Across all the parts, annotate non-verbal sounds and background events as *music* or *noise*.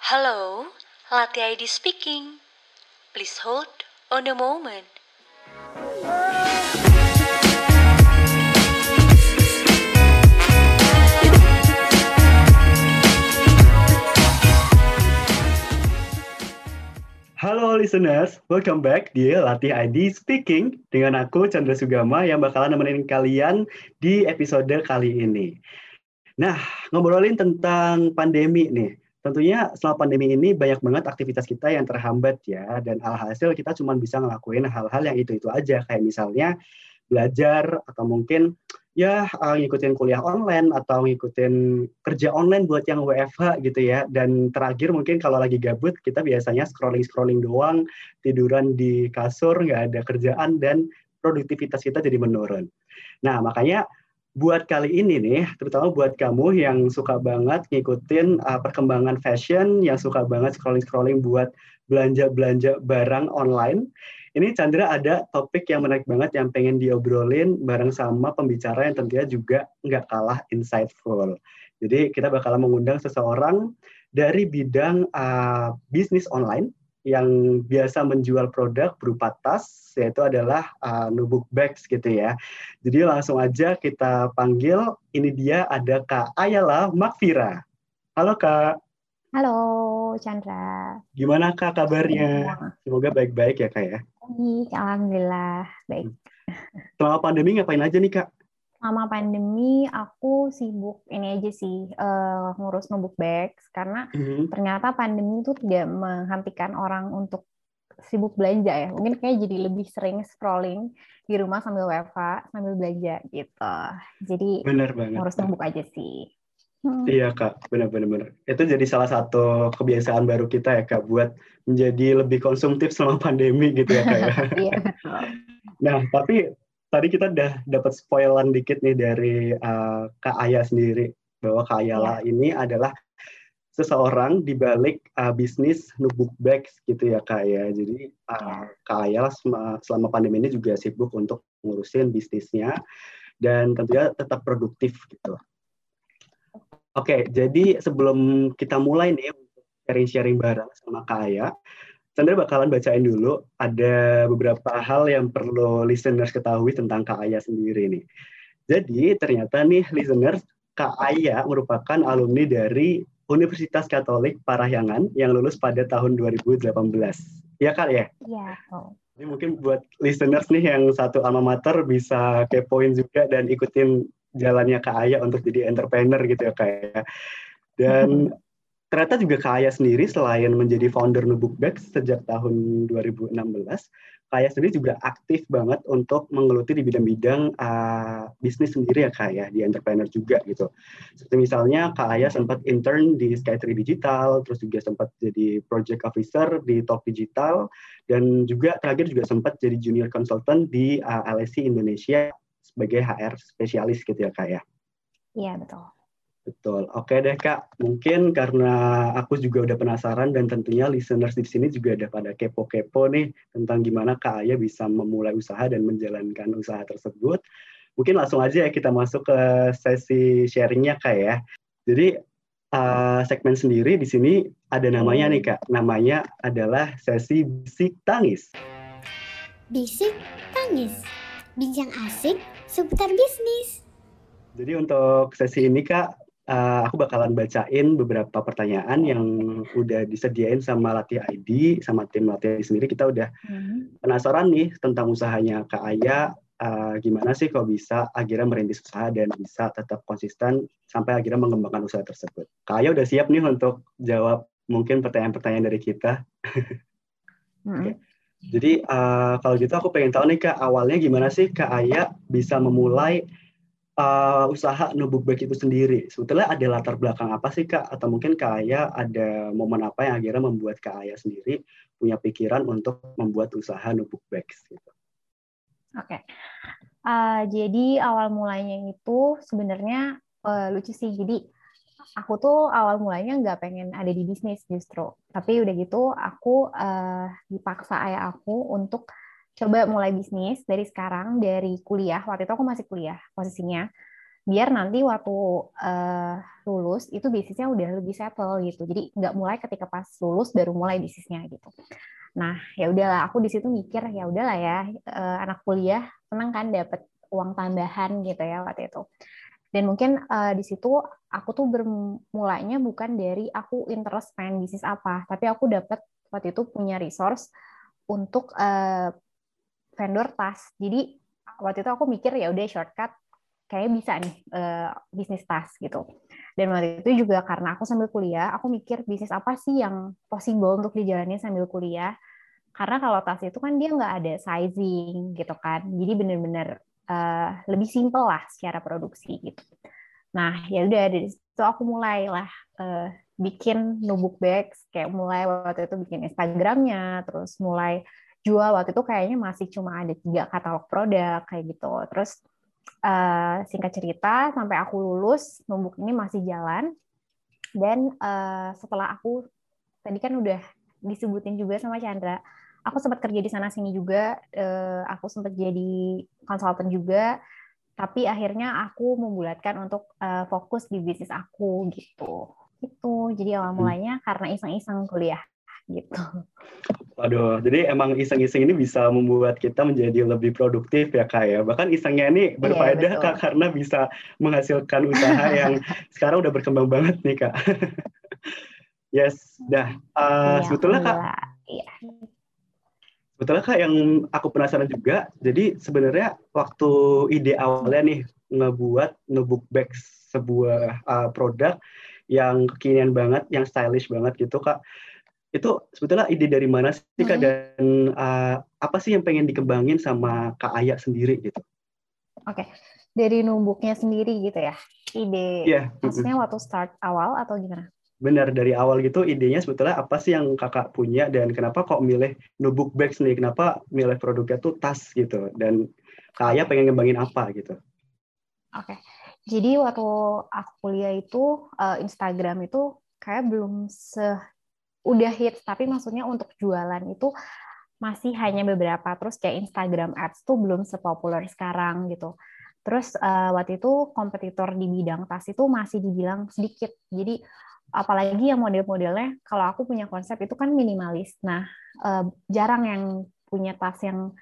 Hello, Latte ID speaking. Please hold on a moment. Halo listeners, welcome back di Latih ID Speaking dengan aku Chandra Sugama yang bakalan nemenin kalian di episode kali ini. Nah, ngobrolin tentang pandemi nih. Tentunya selama pandemi ini banyak banget aktivitas kita yang terhambat ya, dan alhasil kita cuma bisa ngelakuin hal-hal yang itu-itu aja, kayak misalnya belajar atau mungkin ya uh, ngikutin kuliah online atau ngikutin kerja online buat yang WFH gitu ya. Dan terakhir mungkin kalau lagi gabut kita biasanya scrolling-scrolling doang, tiduran di kasur, nggak ada kerjaan dan produktivitas kita jadi menurun. Nah makanya buat kali ini nih, terutama buat kamu yang suka banget ngikutin uh, perkembangan fashion, yang suka banget scrolling-scrolling buat belanja-belanja barang online, ini Chandra ada topik yang menarik banget yang pengen diobrolin bareng sama pembicara yang tentunya juga nggak kalah insightful. Jadi kita bakal mengundang seseorang dari bidang uh, bisnis online yang biasa menjual produk berupa tas, yaitu adalah uh, nubuk bags gitu ya. Jadi langsung aja kita panggil, ini dia ada Kak Ayala Makfira. Halo Kak. Halo Chandra. Gimana Kak kabarnya? Semoga baik-baik ya Kak ya. Alhamdulillah baik. Selama pandemi ngapain aja nih Kak? Selama pandemi aku sibuk ini aja sih uh, ngurus notebook bags karena mm-hmm. ternyata pandemi itu tidak menghentikan orang untuk sibuk belanja ya. Mungkin kayak jadi lebih sering scrolling di rumah sambil WFH sambil belanja gitu. Jadi Bener banget. ngurus notebook aja sih. Hmm. Iya kak, benar-benar. Itu jadi salah satu kebiasaan baru kita ya kak, buat menjadi lebih konsumtif selama *laughs* pandemi gitu ya kak ya. *laughs* Iya Nah tapi tadi kita udah dapat spoilan dikit nih dari uh, kak Aya sendiri bahwa kak Ayala yeah. ini adalah seseorang di balik uh, bisnis notebook bags gitu ya kak ya. Jadi uh, kak Ayala selama, selama pandemi ini juga sibuk untuk ngurusin bisnisnya dan tentunya tetap produktif gitu. Oke, jadi sebelum kita mulai nih untuk sharing-sharing bareng sama Kaya, Chandra bakalan bacain dulu ada beberapa hal yang perlu listeners ketahui tentang Kak Aya sendiri nih. Jadi ternyata nih listeners, Kak Aya merupakan alumni dari Universitas Katolik Parahyangan yang lulus pada tahun 2018. Iya Kak ya? Iya. Oh. Ini mungkin buat listeners nih yang satu alma mater bisa kepoin juga dan ikutin jalannya Kak Aya untuk jadi entrepreneur gitu ya Kak ya. Dan *laughs* ternyata juga Kak Aya sendiri selain menjadi founder Nubuk Bags sejak tahun 2016, Kak Aya sendiri juga aktif banget untuk menggeluti di bidang-bidang uh, bisnis sendiri ya Kak ya, di entrepreneur juga gitu. Seperti misalnya Kak Aya sempat intern di Skytree Digital, terus juga sempat jadi project officer di Top Digital, dan juga terakhir juga sempat jadi junior consultant di uh, LSC Indonesia sebagai HR spesialis gitu ya kak ya? Iya betul. Betul. Oke deh kak, mungkin karena aku juga udah penasaran dan tentunya listeners di sini juga ada pada kepo-kepo nih tentang gimana kak Aya bisa memulai usaha dan menjalankan usaha tersebut. Mungkin langsung aja ya kita masuk ke sesi sharingnya kak ya. Jadi uh, segmen sendiri di sini ada namanya nih kak. Namanya adalah sesi bisik tangis. Bisik tangis bincang asik seputar bisnis. Jadi untuk sesi ini Kak, uh, aku bakalan bacain beberapa pertanyaan yang udah disediain sama Latih ID, sama tim Latih ID sendiri. Kita udah hmm. penasaran nih tentang usahanya Kak Aya, uh, gimana sih kok bisa akhirnya merintis usaha dan bisa tetap konsisten sampai akhirnya mengembangkan usaha tersebut. Kak Aya udah siap nih untuk jawab mungkin pertanyaan-pertanyaan dari kita. *laughs* hmm. okay. Jadi uh, kalau gitu aku pengen tahu nih kak awalnya gimana sih kak Aya bisa memulai uh, usaha nubuk bag itu sendiri. Sebetulnya ada latar belakang apa sih kak? Atau mungkin kak Aya ada momen apa yang akhirnya membuat kak Aya sendiri punya pikiran untuk membuat usaha nubuk bags gitu? Oke, okay. uh, jadi awal mulanya itu sebenarnya uh, lucu sih. Jadi aku tuh awal mulanya nggak pengen ada di bisnis justru. Tapi udah gitu aku uh, dipaksa ayah aku untuk coba mulai bisnis dari sekarang dari kuliah. Waktu itu aku masih kuliah posisinya. biar nanti waktu uh, lulus itu bisnisnya udah lebih settle gitu. Jadi nggak mulai ketika pas lulus baru mulai bisnisnya gitu. Nah ya udahlah aku di situ mikir ya udahlah ya uh, anak kuliah senang kan dapat uang tambahan gitu ya waktu itu. Dan mungkin uh, di situ aku tuh bermulanya bukan dari aku interest pengen bisnis apa, tapi aku dapat waktu itu punya resource untuk uh, vendor tas. Jadi waktu itu aku mikir ya udah shortcut kayak bisa nih uh, bisnis tas gitu. Dan waktu itu juga karena aku sambil kuliah, aku mikir bisnis apa sih yang possible untuk dijalani sambil kuliah. Karena kalau tas itu kan dia nggak ada sizing gitu kan, jadi bener-bener uh, lebih simpel lah secara produksi gitu. Nah ya udah dari situ aku mulai lah uh, bikin notebook bags, kayak mulai waktu itu bikin Instagramnya, terus mulai jual waktu itu kayaknya masih cuma ada tiga katalog produk kayak gitu. Terus uh, singkat cerita sampai aku lulus notebook ini masih jalan. Dan uh, setelah aku tadi kan udah disebutin juga sama Chandra aku sempat kerja di sana sini juga uh, aku sempat jadi konsultan juga. Tapi akhirnya aku membulatkan untuk uh, fokus di bisnis aku gitu. Gitu. Jadi awal hmm. mulanya karena iseng-iseng kuliah gitu. Waduh, jadi emang iseng-iseng ini bisa membuat kita menjadi lebih produktif ya kak ya. Bahkan isengnya ini iya, berfaedah iya, kak karena bisa menghasilkan usaha yang *laughs* sekarang udah berkembang banget nih kak. *laughs* yes, dah. Uh, iya, sebetulnya kak, iya. Sebetulnya kak yang aku penasaran juga, jadi sebenarnya waktu ide awalnya nih ngebuat notebook bag sebuah uh, produk yang kekinian banget, yang stylish banget gitu kak. Itu sebetulnya ide dari mana sih kak hmm. dan uh, apa sih yang pengen dikembangin sama kak Ayah sendiri gitu? Oke, okay. dari notebooknya sendiri gitu ya? Ide, yeah. maksudnya waktu start awal atau gimana? benar dari awal gitu idenya sebetulnya apa sih yang kakak punya dan kenapa kok milih notebook bags nih kenapa milih produknya tuh tas gitu dan kayak pengen ngembangin apa gitu oke okay. jadi waktu aku kuliah itu uh, Instagram itu kayak belum se udah hits tapi maksudnya untuk jualan itu masih hanya beberapa terus kayak Instagram ads tuh belum sepopuler sekarang gitu terus uh, waktu itu kompetitor di bidang tas itu masih dibilang sedikit jadi apalagi yang model-modelnya kalau aku punya konsep itu kan minimalis. Nah, uh, jarang yang punya tas yang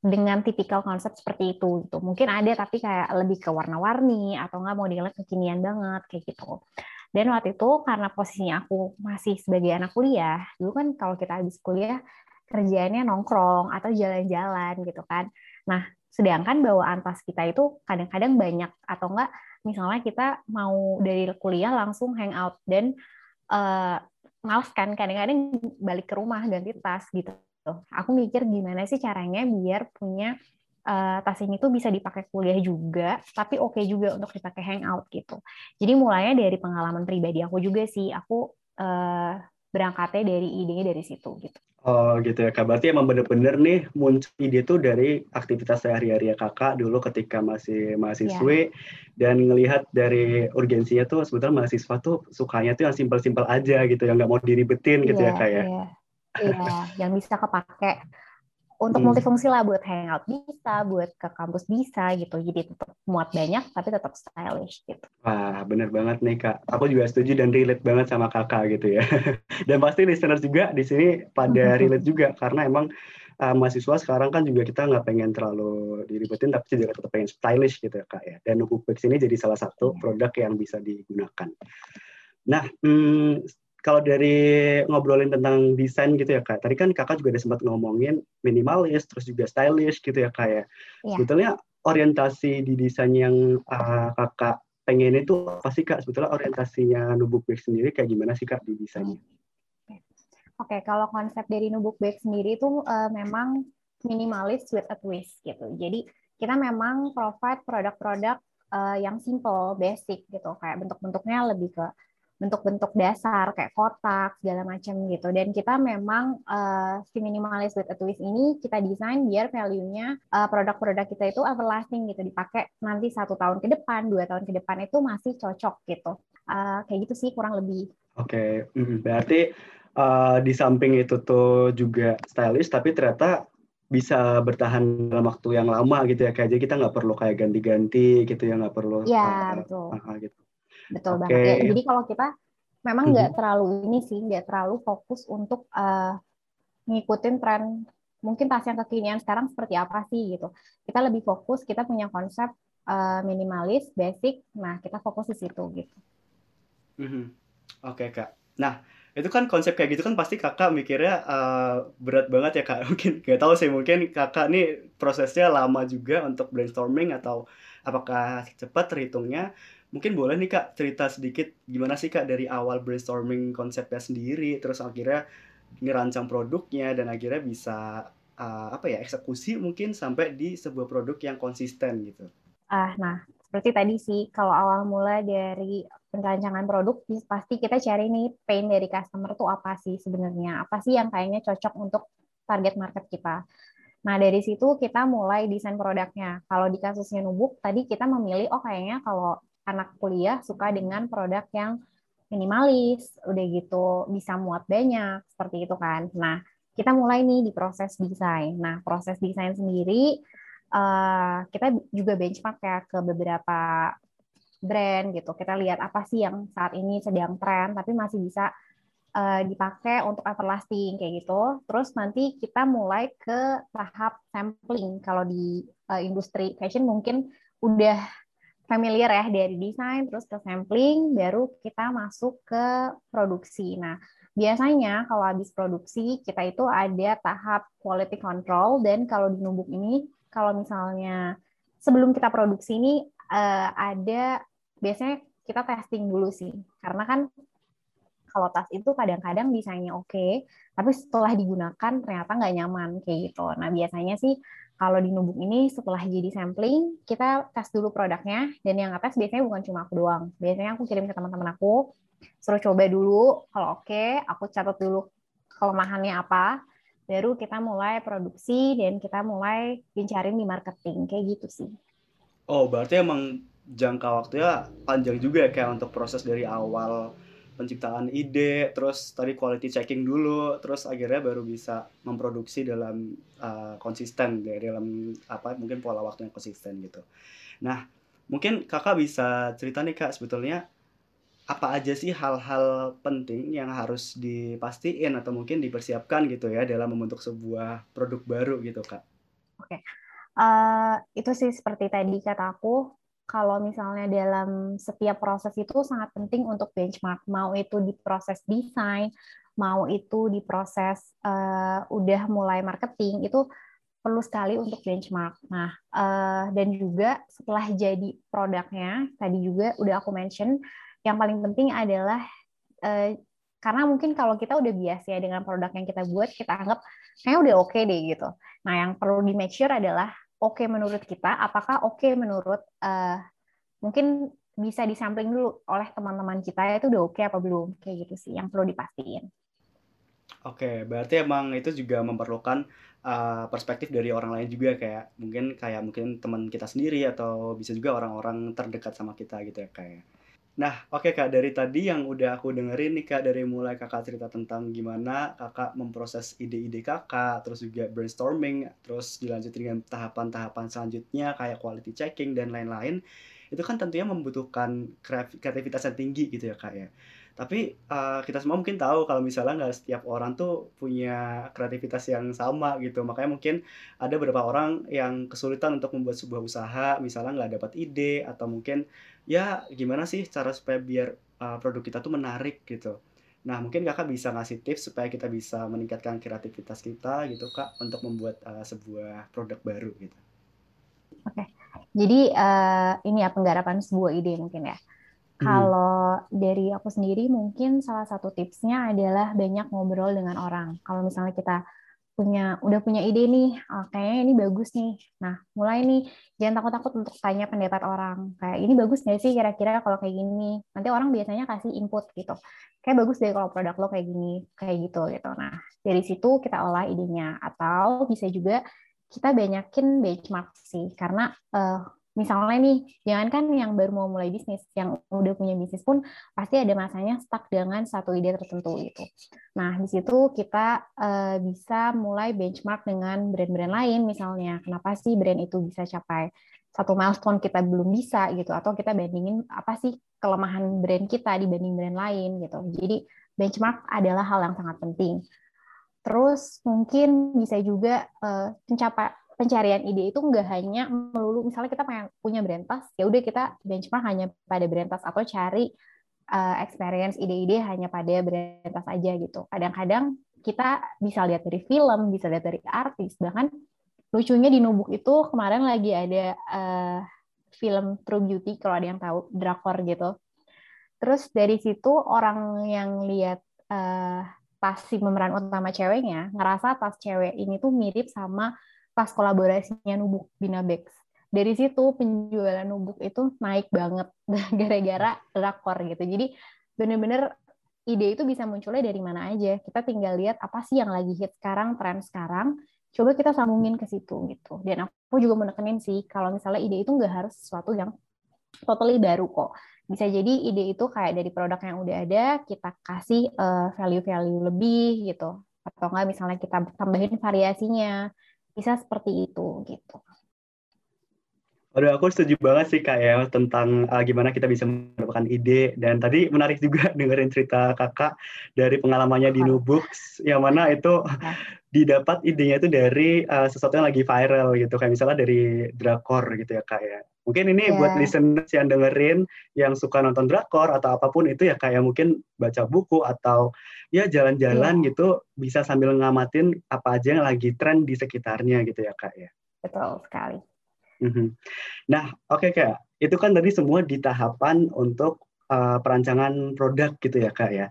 dengan tipikal konsep seperti itu gitu. Mungkin ada tapi kayak lebih ke warna-warni atau enggak modelnya kekinian banget kayak gitu. Dan waktu itu karena posisinya aku masih sebagai anak kuliah, dulu kan kalau kita habis kuliah kerjaannya nongkrong atau jalan-jalan gitu kan. Nah, sedangkan bawaan tas kita itu kadang-kadang banyak atau enggak misalnya kita mau dari kuliah langsung hangout dan uh, males kan kadang-kadang balik ke rumah ganti tas gitu. Aku mikir gimana sih caranya biar punya uh, tas ini tuh bisa dipakai kuliah juga, tapi oke okay juga untuk dipakai hangout gitu. Jadi mulainya dari pengalaman pribadi aku juga sih. Aku uh, berangkatnya dari idenya dari situ gitu. Oh gitu ya kak, berarti emang bener-bener nih muncul ide tuh dari aktivitas sehari-hari ya kakak dulu ketika masih mahasiswi yeah. dan ngelihat dari urgensinya tuh sebetulnya mahasiswa tuh sukanya tuh yang simpel-simpel aja gitu, yang nggak mau diribetin gitu yeah, ya kak ya. Iya, yeah. yang bisa kepake untuk hmm. multifungsi lah buat hangout bisa, buat ke kampus bisa gitu. Jadi tetap muat banyak tapi tetap stylish gitu. Wah, bener banget nih Kak. Aku juga setuju dan relate banget sama Kakak gitu ya. *laughs* dan pasti listener juga di sini pada *laughs* relate juga karena emang uh, mahasiswa sekarang kan juga kita nggak pengen terlalu diribetin tapi juga tetap pengen stylish gitu ya Kak ya. Dan Nubuk ini jadi salah satu iya. produk yang bisa digunakan. Nah, hmm, kalau dari ngobrolin tentang desain gitu ya kak, tadi kan kakak juga ada sempat ngomongin minimalis, terus juga stylish gitu ya kak ya. Yeah. Sebetulnya orientasi di desain yang uh, kakak pengen itu apa sih kak? Sebetulnya orientasinya Nubuk Bag sendiri kayak gimana sih kak di desainnya? Oke, okay, kalau konsep dari Nubuk Bag sendiri itu uh, memang minimalis with a twist gitu. Jadi kita memang provide produk-produk uh, yang simple, basic gitu, kayak bentuk-bentuknya lebih ke bentuk-bentuk dasar kayak kotak segala macam gitu. Dan kita memang uh, si minimalis with a twist ini kita desain biar value-nya uh, produk-produk kita itu everlasting gitu. Dipakai nanti satu tahun ke depan dua tahun ke depan itu masih cocok gitu. Uh, kayak gitu sih kurang lebih. Oke okay. berarti uh, di samping itu tuh juga stylish tapi ternyata bisa bertahan dalam waktu yang lama gitu ya. Kayak jadi kita nggak perlu kayak ganti-ganti gitu ya nggak perlu ya uh, betul. uh, gitu betul okay. banget ya jadi kalau kita memang nggak mm -hmm. terlalu ini sih nggak terlalu fokus untuk uh, ngikutin tren mungkin tas yang kekinian sekarang seperti apa sih gitu kita lebih fokus kita punya konsep uh, minimalis basic nah kita fokus di situ gitu mm -hmm. oke okay, kak nah itu kan konsep kayak gitu kan pasti kakak mikirnya uh, berat banget ya kak *laughs* mungkin gak tahu sih mungkin kakak nih prosesnya lama juga untuk brainstorming atau apakah cepat terhitungnya mungkin boleh nih kak cerita sedikit gimana sih kak dari awal brainstorming konsepnya sendiri terus akhirnya ngerancang produknya dan akhirnya bisa uh, apa ya eksekusi mungkin sampai di sebuah produk yang konsisten gitu. Ah nah seperti tadi sih kalau awal mula dari perancangan produk pasti kita cari nih pain dari customer tuh apa sih sebenarnya? Apa sih yang kayaknya cocok untuk target market kita? Nah dari situ kita mulai desain produknya. Kalau di kasusnya nubuk tadi kita memilih oh kayaknya kalau anak kuliah suka dengan produk yang minimalis udah gitu bisa muat banyak seperti itu kan nah kita mulai nih di proses desain nah proses desain sendiri uh, kita juga benchmark ya ke beberapa brand gitu. Kita lihat apa sih yang saat ini sedang tren tapi masih bisa uh, dipakai untuk everlasting kayak gitu. Terus nanti kita mulai ke tahap sampling. Kalau di uh, industri fashion mungkin udah familiar ya dari desain terus ke sampling baru kita masuk ke produksi. Nah, biasanya kalau habis produksi kita itu ada tahap quality control dan kalau di Numbuk ini kalau misalnya sebelum kita produksi ini uh, ada biasanya kita testing dulu sih karena kan kalau tas itu kadang-kadang desainnya oke okay, tapi setelah digunakan ternyata nggak nyaman kayak gitu. Nah biasanya sih kalau di Nubuk ini setelah jadi sampling kita tes dulu produknya dan yang ngetes biasanya bukan cuma aku doang. Biasanya aku kirim ke teman-teman aku suruh coba dulu kalau oke okay, aku catat dulu kelemahannya apa baru kita mulai produksi dan kita mulai bincarin di marketing kayak gitu sih. Oh berarti emang jangka waktunya panjang juga ya kayak untuk proses dari awal penciptaan ide, terus tadi quality checking dulu, terus akhirnya baru bisa memproduksi dalam uh, konsisten dalam apa mungkin pola waktu yang konsisten gitu. Nah, mungkin kakak bisa cerita nih kak sebetulnya apa aja sih hal-hal penting yang harus dipastiin atau mungkin dipersiapkan gitu ya dalam membentuk sebuah produk baru gitu kak? Oke, okay. uh, eh, itu sih seperti tadi kata aku kalau misalnya dalam setiap proses itu sangat penting untuk benchmark, mau itu di proses desain, mau itu di proses uh, udah mulai marketing, itu perlu sekali untuk benchmark. Nah, uh, dan juga setelah jadi produknya, tadi juga udah aku mention, yang paling penting adalah uh, karena mungkin kalau kita udah biasa ya dengan produk yang kita buat, kita anggap kayaknya udah oke okay deh gitu. Nah, yang perlu di make sure adalah oke okay menurut kita, apakah oke okay menurut uh, mungkin bisa disampling dulu oleh teman-teman kita itu udah oke okay apa belum kayak gitu sih yang perlu dipastiin. Oke, berarti emang itu juga memerlukan uh, perspektif dari orang lain juga kayak mungkin kayak mungkin teman kita sendiri atau bisa juga orang-orang terdekat sama kita gitu ya kayak. Nah, oke okay, Kak, dari tadi yang udah aku dengerin nih Kak, dari mulai Kakak cerita tentang gimana Kakak memproses ide-ide Kakak, terus juga brainstorming, terus dilanjut dengan tahapan-tahapan selanjutnya kayak quality checking dan lain-lain, itu kan tentunya membutuhkan kreativitas yang tinggi gitu ya Kak ya. Tapi uh, kita semua mungkin tahu kalau misalnya nggak setiap orang tuh punya kreativitas yang sama gitu. Makanya mungkin ada beberapa orang yang kesulitan untuk membuat sebuah usaha, misalnya nggak dapat ide atau mungkin ya gimana sih cara supaya biar uh, produk kita tuh menarik gitu. Nah, mungkin kakak bisa ngasih tips supaya kita bisa meningkatkan kreativitas kita gitu kak untuk membuat uh, sebuah produk baru gitu. Oke, jadi uh, ini ya penggarapan sebuah ide mungkin ya. Hmm. Kalau dari aku sendiri mungkin salah satu tipsnya adalah banyak ngobrol dengan orang. Kalau misalnya kita punya udah punya ide nih, oh, kayaknya ini bagus nih. Nah, mulai nih jangan takut-takut untuk tanya pendapat orang. Kayak ini bagus nggak sih kira-kira kalau kayak gini? Nanti orang biasanya kasih input gitu. Kayak bagus deh kalau produk lo kayak gini, kayak gitu gitu. Nah, dari situ kita olah idenya atau bisa juga kita banyakin benchmark sih karena uh, misalnya nih, jangan kan yang baru mau mulai bisnis, yang udah punya bisnis pun pasti ada masanya stuck dengan satu ide tertentu gitu. Nah, di situ kita uh, bisa mulai benchmark dengan brand-brand lain misalnya. Kenapa sih brand itu bisa capai satu milestone kita belum bisa gitu atau kita bandingin apa sih kelemahan brand kita dibanding brand lain gitu. Jadi benchmark adalah hal yang sangat penting. Terus mungkin bisa juga uh, mencapai pencarian ide itu nggak hanya melulu misalnya kita pengen punya brand tas ya udah kita benchmark hanya pada brand tas atau cari uh, experience ide-ide hanya pada brand tas aja gitu. Kadang-kadang kita bisa lihat dari film bisa lihat dari artis bahkan lucunya di Nubuk itu kemarin lagi ada uh, film True Beauty kalau ada yang tahu drakor gitu. Terus dari situ orang yang lihat uh, tas si pemeran utama ceweknya ngerasa tas cewek ini tuh mirip sama pas kolaborasinya Nubuk Binabex. Dari situ penjualan Nubuk itu naik banget *laughs* gara-gara rakor gitu. Jadi bener-bener ide itu bisa munculnya dari mana aja. Kita tinggal lihat apa sih yang lagi hit sekarang, tren sekarang. Coba kita sambungin ke situ gitu. Dan aku juga menekenin sih kalau misalnya ide itu nggak harus sesuatu yang totally baru kok. Bisa jadi ide itu kayak dari produk yang udah ada, kita kasih eh, value-value lebih gitu. Atau enggak misalnya kita tambahin variasinya, bisa seperti itu gitu. Aduh, aku setuju banget sih Kak ya tentang uh, gimana kita bisa mendapatkan ide dan tadi menarik *laughs* juga dengerin cerita Kakak dari pengalamannya di Nubooks yang mana itu *laughs* didapat idenya itu dari uh, sesuatu yang lagi viral gitu kayak misalnya dari drakor gitu ya Kak ya. Mungkin ini yeah. buat listeners yang dengerin yang suka nonton drakor atau apa pun itu ya kayak mungkin baca buku atau ya jalan-jalan yeah. gitu bisa sambil ngamatin apa aja yang lagi tren di sekitarnya gitu ya Kak ya. Betul sekali. Mm-hmm. Nah, oke okay, Kak, itu kan tadi semua di tahapan untuk uh, perancangan produk gitu ya Kak ya.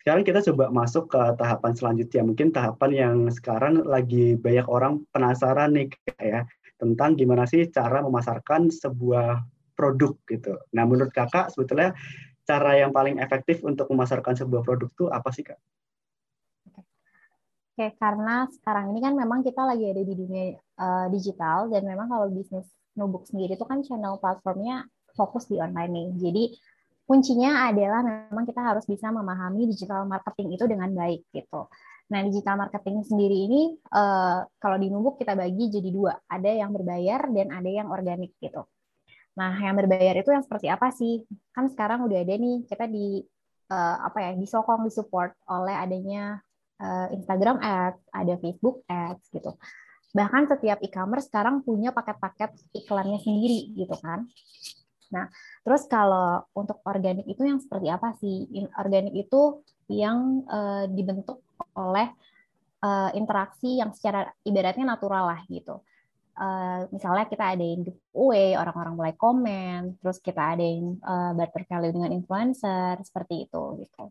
Sekarang kita coba masuk ke tahapan selanjutnya, mungkin tahapan yang sekarang lagi banyak orang penasaran nih Kak ya, tentang gimana sih cara memasarkan sebuah produk gitu. Nah, menurut Kakak sebetulnya cara yang paling efektif untuk memasarkan sebuah produk itu apa sih Kak? Oke, karena sekarang ini kan memang kita lagi ada di dunia uh, digital dan memang kalau bisnis Nubook sendiri itu kan channel platformnya fokus di online nih. Jadi kuncinya adalah memang kita harus bisa memahami digital marketing itu dengan baik gitu. Nah, digital marketing sendiri ini uh, kalau di Nubook kita bagi jadi dua, ada yang berbayar dan ada yang organik gitu. Nah, yang berbayar itu yang seperti apa sih? Kan sekarang udah ada nih kita di uh, apa ya, disokong, disupport oleh adanya uh, Instagram Ads, ada Facebook Ads gitu. Bahkan setiap e-commerce sekarang punya paket-paket iklannya sendiri gitu kan. Nah, terus kalau untuk organik itu yang seperti apa sih? Organik itu yang uh, dibentuk oleh uh, interaksi yang secara ibaratnya natural lah gitu. Uh, misalnya kita ada yang giveaway, orang-orang mulai komen, terus kita ada yang uh, barter value dengan influencer, seperti itu gitu.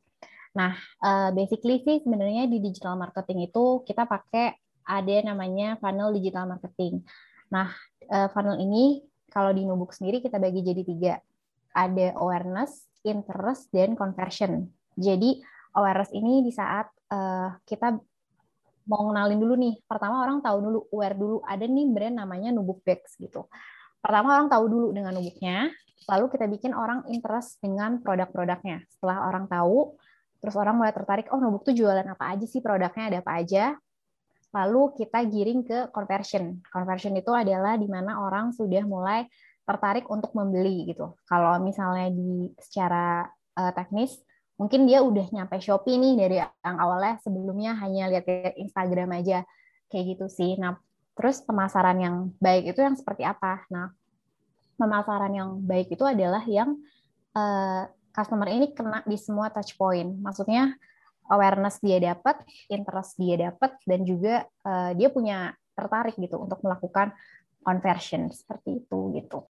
Nah, uh, basically sih sebenarnya di digital marketing itu kita pakai ada namanya funnel digital marketing. Nah, uh, funnel ini kalau di Nubuk sendiri kita bagi jadi tiga. Ada awareness, interest, dan conversion. Jadi awareness ini di saat uh, kita mau ngenalin dulu nih. Pertama orang tahu dulu, aware dulu. Ada nih brand namanya Nubuk Bags gitu. Pertama orang tahu dulu dengan Nubuknya, lalu kita bikin orang interest dengan produk-produknya. Setelah orang tahu, Terus orang mulai tertarik, oh Nobuk tuh jualan apa aja sih, produknya ada apa aja. Lalu kita giring ke conversion. Conversion itu adalah di mana orang sudah mulai tertarik untuk membeli gitu. Kalau misalnya di secara uh, teknis, mungkin dia udah nyampe Shopee nih dari yang awalnya sebelumnya hanya lihat Instagram aja kayak gitu sih. Nah, terus pemasaran yang baik itu yang seperti apa? Nah, pemasaran yang baik itu adalah yang uh, customer ini kena di semua touch point. Maksudnya awareness dia dapat, interest dia dapat, dan juga uh, dia punya tertarik gitu untuk melakukan conversion seperti itu gitu.